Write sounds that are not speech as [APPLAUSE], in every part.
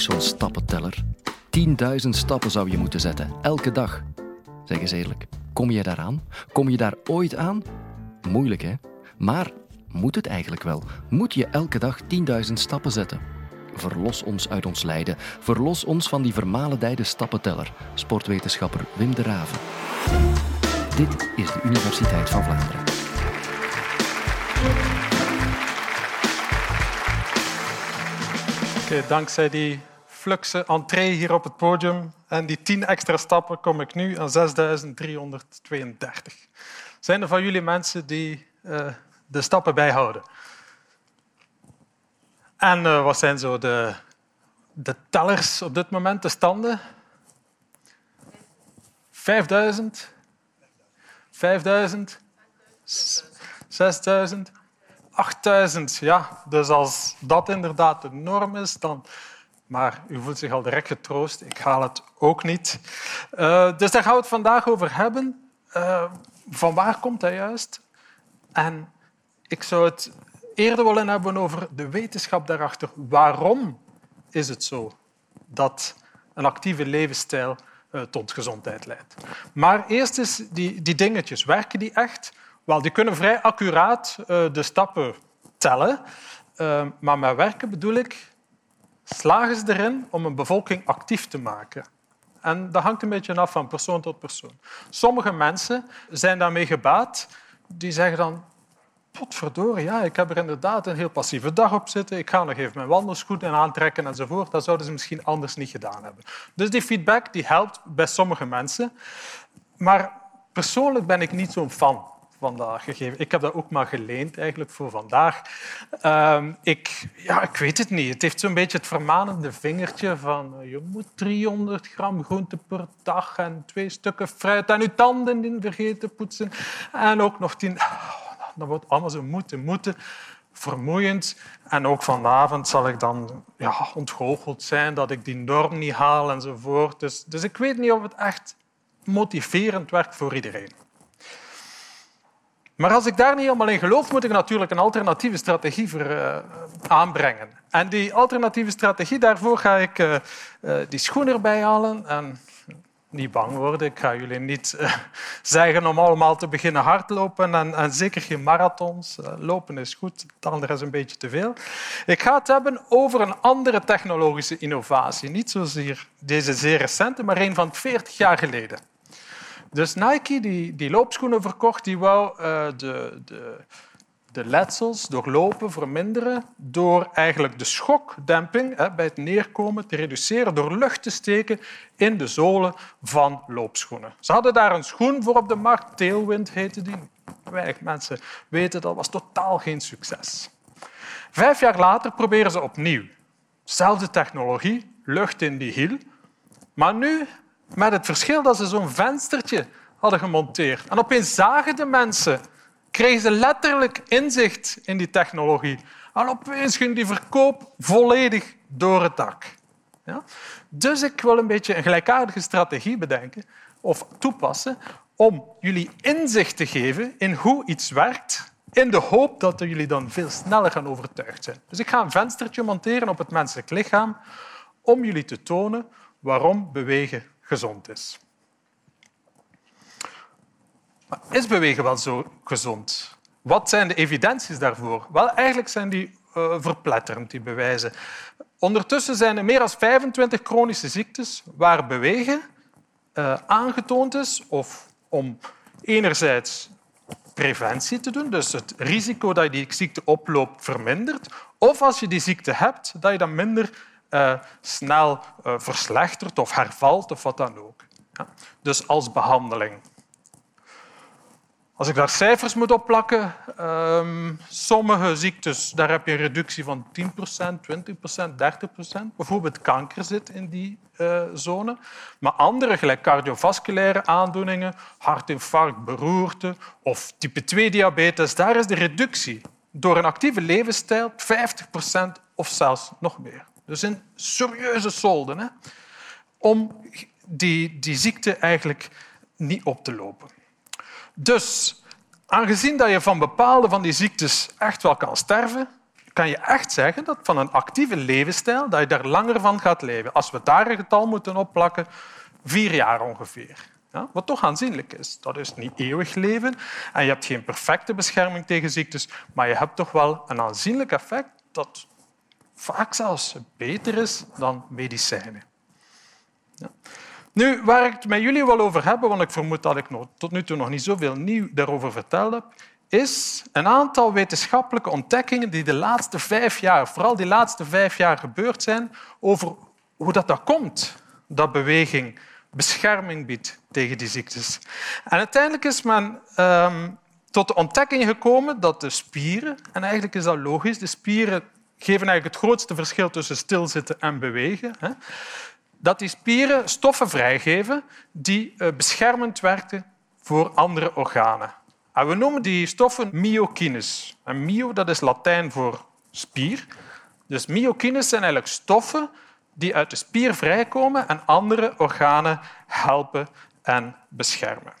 zo'n stappenteller? 10.000 stappen zou je moeten zetten, elke dag. Zeg eens eerlijk, kom je daaraan? Kom je daar ooit aan? Moeilijk, hè? Maar moet het eigenlijk wel? Moet je elke dag 10.000 stappen zetten? Verlos ons uit ons lijden. Verlos ons van die vermalendijde stappenteller. Sportwetenschapper Wim de Raven. Dit is de Universiteit van Vlaanderen. Oké, dankzij die fluxe entree hier op het podium en die tien extra stappen kom ik nu aan 6332. Zijn er van jullie mensen die uh, de stappen bijhouden? En uh, wat zijn zo de, de tellers op dit moment, de standen? 5000? 5000? 6000? 8000, ja. Dus als dat inderdaad de norm is, dan... Maar u voelt zich al direct getroost. Ik haal het ook niet. Uh, dus daar gaan we het vandaag over hebben. Uh, van waar komt dat juist? En ik zou het eerder willen hebben over de wetenschap daarachter. Waarom is het zo dat een actieve levensstijl uh, tot gezondheid leidt? Maar eerst eens die, die dingetjes. Werken die echt? Wel, die kunnen vrij accuraat de stappen tellen. Maar met werken bedoel ik, slagen ze erin om een bevolking actief te maken? En dat hangt een beetje af van persoon tot persoon. Sommige mensen zijn daarmee gebaat. Die zeggen dan, potverdorie, ja, ik heb er inderdaad een heel passieve dag op zitten. Ik ga nog even mijn wandelschoenen aantrekken enzovoort. Dat zouden ze misschien anders niet gedaan hebben. Dus die feedback die helpt bij sommige mensen. Maar persoonlijk ben ik niet zo'n fan vandaag gegeven. Ik heb dat ook maar geleend eigenlijk voor vandaag. Uh, ik, ja, ik weet het niet. Het heeft zo'n beetje het vermanende vingertje van uh, je moet 300 gram groente per dag en twee stukken fruit en je tanden niet vergeten poetsen. En ook nog tien... Oh, dat wordt allemaal zo moeten, moeten. Vermoeiend. En ook vanavond zal ik dan ja, ontgoocheld zijn dat ik die norm niet haal enzovoort. Dus, dus ik weet niet of het echt motiverend werkt voor iedereen. Maar als ik daar niet helemaal in geloof, moet ik natuurlijk een alternatieve strategie voor, uh, aanbrengen. En die alternatieve strategie, daarvoor ga ik uh, uh, die schoen erbij halen. En niet bang worden, ik ga jullie niet [LAUGHS] zeggen om allemaal te beginnen hardlopen. En, en zeker geen marathons. lopen is goed, het andere is een beetje te veel. Ik ga het hebben over een andere technologische innovatie. Niet zozeer deze zeer recente, maar een van 40 jaar geleden. Dus Nike, die, die loopschoenen verkocht, die wou uh, de, de, de letsels door lopen verminderen door eigenlijk de schokdemping hè, bij het neerkomen te reduceren door lucht te steken in de zolen van loopschoenen. Ze hadden daar een schoen voor op de markt, Tailwind heette die. Weinig mensen weten dat was totaal geen succes. Vijf jaar later proberen ze opnieuw. Zelfde technologie, lucht in die hiel. Maar nu met het verschil dat ze zo'n venstertje hadden gemonteerd. En opeens zagen de mensen, kregen ze letterlijk inzicht in die technologie. En opeens ging die verkoop volledig door het dak. Ja? Dus ik wil een beetje een gelijkaardige strategie bedenken of toepassen om jullie inzicht te geven in hoe iets werkt, in de hoop dat jullie dan veel sneller gaan overtuigd zijn. Dus ik ga een venstertje monteren op het menselijk lichaam om jullie te tonen waarom bewegen gezond is. Maar is bewegen wel zo gezond? Wat zijn de evidenties daarvoor? Wel, eigenlijk zijn die uh, verpletterend, die bewijzen. Ondertussen zijn er meer dan 25 chronische ziektes waar bewegen uh, aangetoond is of om enerzijds preventie te doen, dus het risico dat je die ziekte oploopt vermindert, of als je die ziekte hebt, dat je dan minder uh, snel uh, verslechtert of hervalt of wat dan ook. Ja. Dus als behandeling. Als ik daar cijfers moet opplakken, um, sommige ziektes daar heb je een reductie van 10%, 20%, 30%. Bijvoorbeeld kanker zit in die uh, zone. Maar andere, gelijk cardiovasculaire aandoeningen, hartinfarct, beroerte of type 2-diabetes, daar is de reductie door een actieve levensstijl 50% of zelfs nog meer. Dus een serieuze solden hè, om die, die ziekte eigenlijk niet op te lopen. Dus aangezien dat je van bepaalde van die ziektes echt wel kan sterven, kan je echt zeggen dat van een actieve levensstijl dat je daar langer van gaat leven. Als we daar een getal moeten opplakken, vier jaar ongeveer. Ja, wat toch aanzienlijk is. Dat is niet eeuwig leven en je hebt geen perfecte bescherming tegen ziektes, maar je hebt toch wel een aanzienlijk effect dat vaak zelfs beter is dan medicijnen. Ja. Nu, waar ik het met jullie wil over hebben, want ik vermoed dat ik nog, tot nu toe nog niet zoveel nieuw daarover verteld heb, is een aantal wetenschappelijke ontdekkingen die de laatste vijf jaar, vooral die laatste vijf jaar gebeurd zijn, over hoe dat, dat komt, dat beweging bescherming biedt tegen die ziektes. En uiteindelijk is men um, tot de ontdekking gekomen dat de spieren, en eigenlijk is dat logisch, de spieren geven eigenlijk het grootste verschil tussen stilzitten en bewegen, hè, dat die spieren stoffen vrijgeven die uh, beschermend werken voor andere organen. En we noemen die stoffen myokines. En myo dat is Latijn voor spier. Dus myokines zijn eigenlijk stoffen die uit de spier vrijkomen en andere organen helpen en beschermen.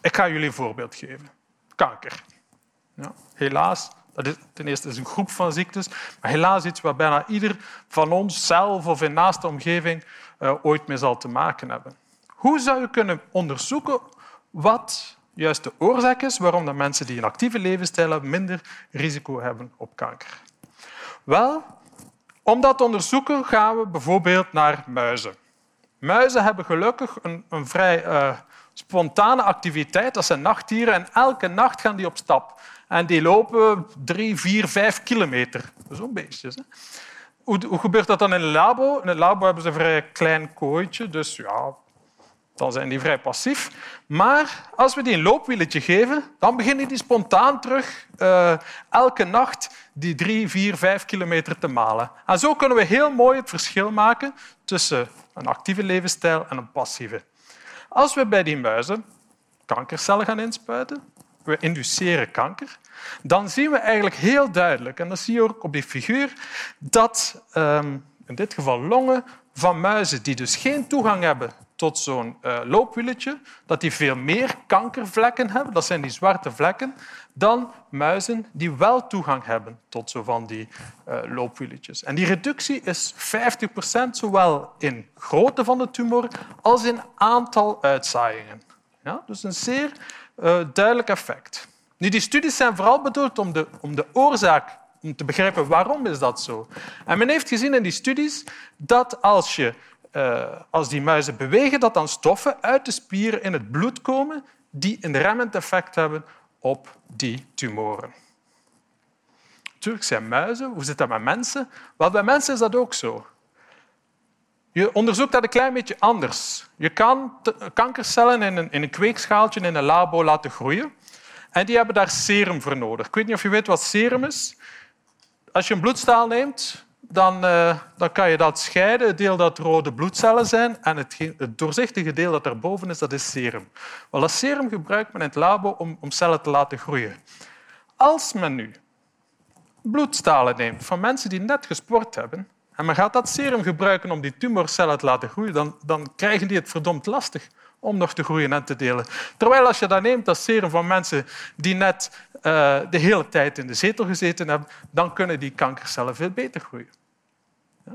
Ik ga jullie een voorbeeld geven. Kanker. Ja, helaas, ten eerste is een groep van ziektes, maar helaas iets waar bijna ieder van ons zelf of in naaste omgeving uh, ooit mee zal te maken hebben. Hoe zou je kunnen onderzoeken wat juist de oorzaak is waarom de mensen die een actieve levensstijl hebben minder risico hebben op kanker? Wel, om dat te onderzoeken gaan we bijvoorbeeld naar muizen. Muizen hebben gelukkig een, een vrij uh, spontane activiteit. Dat zijn nachtdieren en elke nacht gaan die op stap. En die lopen drie, vier, vijf kilometer. Zo'n beestjes. Hè? Hoe, gebeurt dat dan in een labo? In een labo hebben ze een vrij klein kooitje, dus ja, dan zijn die vrij passief. Maar als we die een loopwieletje geven, dan beginnen die spontaan terug uh, elke nacht die drie, vier, vijf kilometer te malen. En zo kunnen we heel mooi het verschil maken tussen een actieve levensstijl en een passieve. Als we bij die muizen kankercellen gaan inspuiten, we induceren kanker, dan zien we eigenlijk heel duidelijk, en dat zie je ook op die figuur, dat um, in dit geval longen van muizen die dus geen toegang hebben tot zo'n uh, loopwieletje, dat die veel meer kankervlekken hebben, dat zijn die zwarte vlekken, dan muizen die wel toegang hebben tot zo van die uh, loopwieletjes. En die reductie is 50% zowel in grootte van de tumor als in aantal uitzaaiingen. Ja, dus een zeer uh, duidelijk effect. Nu, die studies zijn vooral bedoeld om de, om de oorzaak om te begrijpen waarom is dat zo. En men heeft gezien in die studies dat als, je, uh, als die muizen bewegen, dat dan stoffen uit de spieren in het bloed komen die een remmend effect hebben op die tumoren. Natuurlijk zijn muizen. Hoe zit dat met mensen? Wel, bij mensen is dat ook zo. Je onderzoekt dat een klein beetje anders. Je kan kankercellen in een, in een kweekschaaltje in een labo laten groeien. En die hebben daar serum voor nodig. Ik weet niet of je weet wat serum is. Als je een bloedstaal neemt, dan, uh, dan kan je dat scheiden. Het deel dat rode bloedcellen zijn en het, het doorzichtige deel dat daarboven is, dat is serum. Wel, dat serum gebruikt men in het labo om, om cellen te laten groeien. Als men nu bloedstalen neemt van mensen die net gesport hebben en men gaat dat serum gebruiken om die tumorcellen te laten groeien, dan, dan krijgen die het verdomd lastig om nog te groeien en te delen. Terwijl als je dat neemt, dat serum van mensen die net uh, de hele tijd in de zetel gezeten hebben, dan kunnen die kankercellen veel beter groeien. Ja?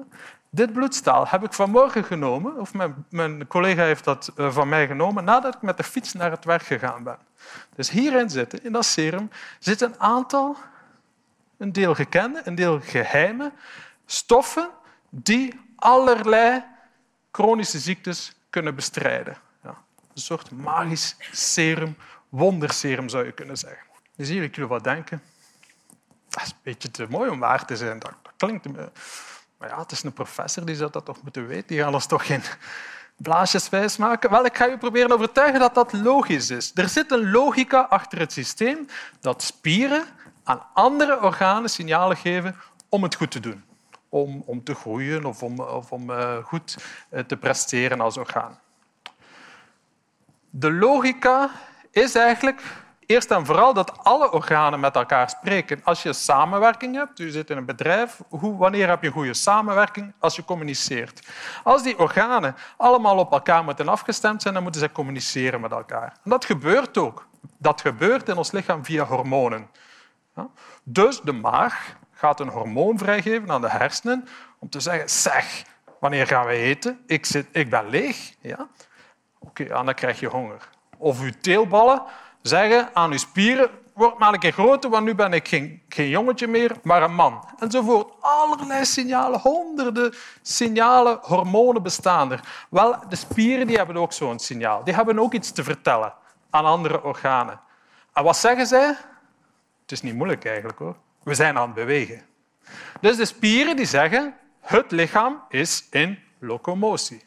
Dit bloedstaal heb ik vanmorgen genomen, of mijn, mijn collega heeft dat uh, van mij genomen, nadat ik met de fiets naar het werk gegaan ben. Dus hierin zitten, in dat serum, zit een aantal, een deel gekende, een deel geheime stoffen die allerlei chronische ziektes kunnen bestrijden. Een soort magisch serum, wonderserum zou je kunnen zeggen. Dus hier, ik jullie wat denken. Dat is een beetje te mooi om waar te zijn. Dat, klinkt... Maar ja, het is een professor, die zou dat toch moeten weten. Die gaat ons toch geen blaasjes wijs maken. Wel, ik ga je proberen overtuigen dat dat logisch is. Er zit een logica achter het systeem dat spieren aan andere organen signalen geven om het goed te doen. Om, om te groeien of om, of om uh, goed uh, te presteren als orgaan. De logica is eigenlijk eerst en vooral dat alle organen met elkaar spreken. Als je samenwerking hebt, u zit in een bedrijf, hoe, wanneer heb je goede samenwerking? Als je communiceert. Als die organen allemaal op elkaar moeten afgestemd zijn, dan moeten ze communiceren met elkaar. En dat gebeurt ook. Dat gebeurt in ons lichaam via hormonen. Dus de maag gaat een hormoon vrijgeven aan de hersenen om te zeggen, zeg, wanneer gaan we eten? Ik, zit, ik ben leeg. Ja? Oké, okay, dan krijg je honger. Of uw teelballen zeggen aan uw spieren, word maar een keer groter, want nu ben ik geen, geen jongetje meer, maar een man. Enzovoort. Allerlei signalen, honderden signalen, hormonen bestaan er. Wel, de spieren die hebben ook zo'n signaal. Die hebben ook iets te vertellen aan andere organen. En wat zeggen zij? Het is niet moeilijk eigenlijk hoor. We zijn aan het bewegen. Dus de spieren die zeggen, het lichaam is in locomotie.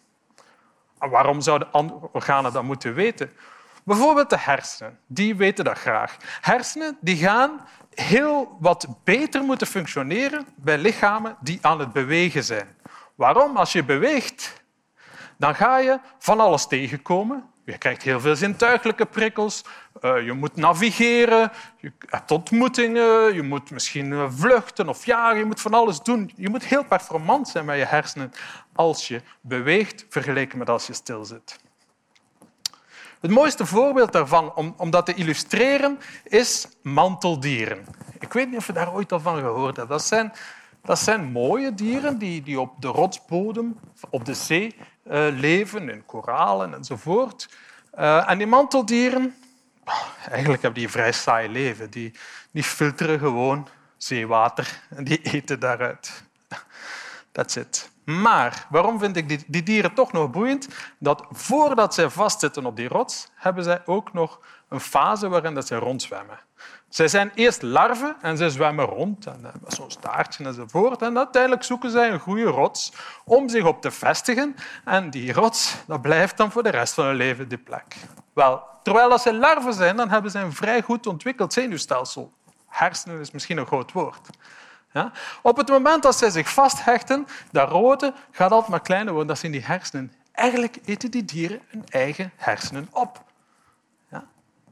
Waarom zouden andere organen dat moeten weten? Bijvoorbeeld de hersenen, die weten dat graag. Hersenen die gaan heel wat beter moeten functioneren bij lichamen die aan het bewegen zijn. Waarom? Als je beweegt, dan ga je van alles tegenkomen. Je krijgt heel veel zintuigelijke prikkels. Uh, je moet navigeren, je hebt ontmoetingen, je moet misschien eh, vluchten of jagen. Je moet van alles doen. Je moet heel performant zijn met je hersenen als je beweegt, vergeleken met als je stilzit. Het mooiste voorbeeld daarvan, om, om dat te illustreren, is manteldieren. Ik weet niet of je daar ooit al van gehoord hebt. Dat zijn, dat zijn mooie dieren die, die op de rotsbodem, op de zee, uh, leven, in koralen enzovoort. Uh, en die manteldieren, eigenlijk hebben die een vrij saai leven. Die, die filteren gewoon zeewater en die eten daaruit. That's it. Maar waarom vind ik die, die dieren toch nog boeiend? Dat voordat zij vastzitten op die rots, hebben zij ook nog een fase waarin dat zij rondzwemmen. Zij zijn eerst larven en ze zwemmen rond, en eh, zo'n staartje enzovoort. En uiteindelijk zoeken zij een goede rots om zich op te vestigen. En die rots dat blijft dan voor de rest van hun leven die plek. Wel, terwijl als ze larven zijn, dan hebben ze een vrij goed ontwikkeld zenuwstelsel. Hersenen is misschien een groot woord. Ja? Op het moment dat zij zich vasthechten, dat rode gaat altijd maar kleiner worden. Dat zijn die hersenen. Eigenlijk eten die dieren hun eigen hersenen op.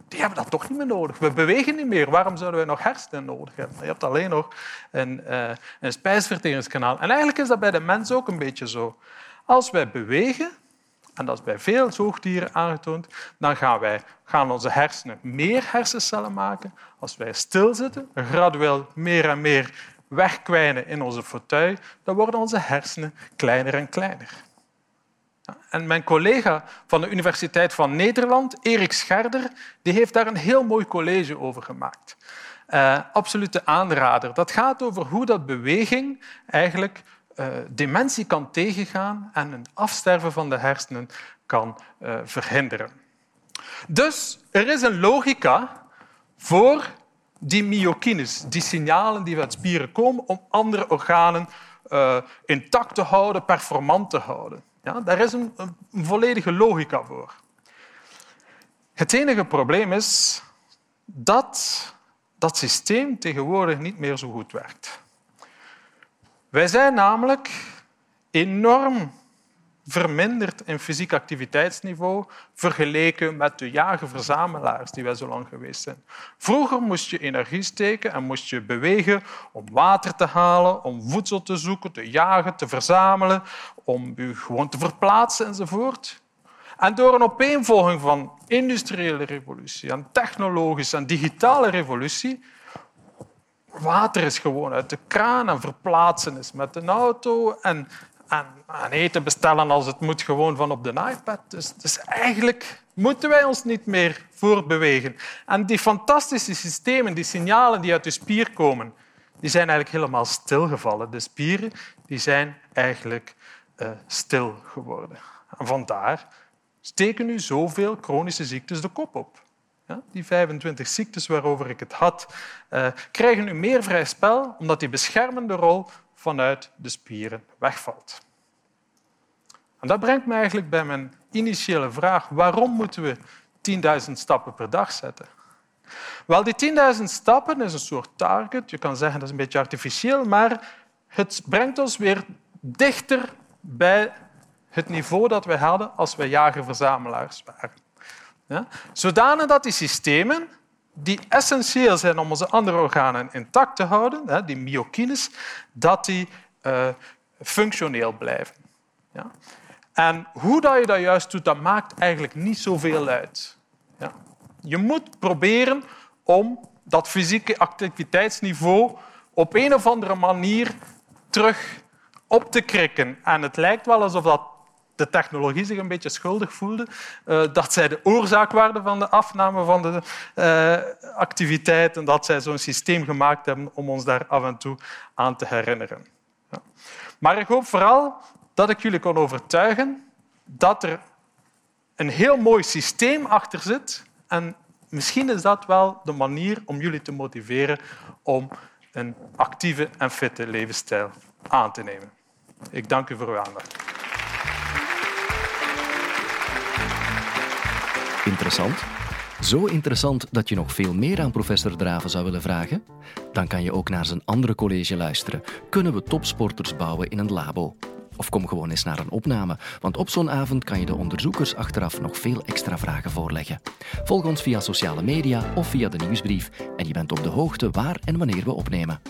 Die hebben dat toch niet meer nodig. We bewegen niet meer. Waarom zouden wij nog hersenen nodig hebben? Je hebt alleen nog een, uh, een spijsverteringskanaal. En eigenlijk is dat bij de mens ook een beetje zo. Als wij bewegen, en dat is bij veel zoogdieren aangetoond, dan gaan, wij, gaan onze hersenen meer hersencellen maken. Als wij stilzitten, gradueel meer en meer wegkwijnen in onze fauteuil, dan worden onze hersenen kleiner en kleiner. En mijn collega van de Universiteit van Nederland, Erik Scherder, die heeft daar een heel mooi college over gemaakt. Uh, absolute aanrader. Dat gaat over hoe dat beweging eigenlijk uh, dementie kan tegengaan en een afsterven van de hersenen kan uh, verhinderen. Dus er is een logica voor die myokines, die signalen die uit spieren komen om andere organen intact te houden, performant te houden. Ja, daar is een, een volledige logica voor. Het enige probleem is dat dat systeem tegenwoordig niet meer zo goed werkt. Wij zijn namelijk enorm verminderd in fysiek activiteitsniveau vergeleken met de jager-verzamelaars die wij zo lang geweest zijn. Vroeger moest je energie steken en moest je bewegen om water te halen, om voedsel te zoeken, te jagen, te verzamelen, om je gewoon te verplaatsen enzovoort. En door een opeenvolging van industriële revolutie en technologische en digitale revolutie water is gewoon uit de kraan en verplaatsen is met een auto en en, eten bestellen als het moet gewoon van op de iPad. Dus, dus eigenlijk moeten wij ons niet meer voortbewegen. En die fantastische systemen, die signalen die uit de spier komen, die zijn eigenlijk helemaal stilgevallen. De spieren die zijn eigenlijk uh, stil geworden. En vandaar steken nu zoveel chronische ziektes de kop op. Ja, die 25 ziektes waarover ik het had, uh, krijgen nu meer vrij spel omdat die beschermende rol vanuit de spieren wegvalt. En dat brengt me eigenlijk bij mijn initiële vraag. Waarom moeten we 10.000 stappen per dag zetten? Wel, die 10.000 stappen is een soort target. Je kan zeggen dat is een beetje artificieel, maar het brengt ons weer dichter bij het niveau dat we hadden als we jager-verzamelaars waren. Ja? Zodanig dat die systemen die essentieel zijn om onze andere organen intact te houden, die myokines, dat die uh, functioneel blijven. En hoe dat je dat juist doet, dat maakt eigenlijk niet zoveel uit. Je moet proberen om dat fysieke activiteitsniveau op een of andere manier terug op te krikken. En het lijkt wel alsof dat de technologie zich een beetje schuldig voelde, uh, dat zij de oorzaak waren van de afname van de uh, activiteit en dat zij zo'n systeem gemaakt hebben om ons daar af en toe aan te herinneren. Ja. Maar ik hoop vooral dat ik jullie kon overtuigen dat er een heel mooi systeem achter zit en misschien is dat wel de manier om jullie te motiveren om een actieve en fitte levensstijl aan te nemen. Ik dank u voor uw aandacht. Interessant. Zo interessant dat je nog veel meer aan professor Draven zou willen vragen? Dan kan je ook naar zijn andere college luisteren. Kunnen we topsporters bouwen in een labo? Of kom gewoon eens naar een opname, want op zo'n avond kan je de onderzoekers achteraf nog veel extra vragen voorleggen. Volg ons via sociale media of via de nieuwsbrief en je bent op de hoogte waar en wanneer we opnemen.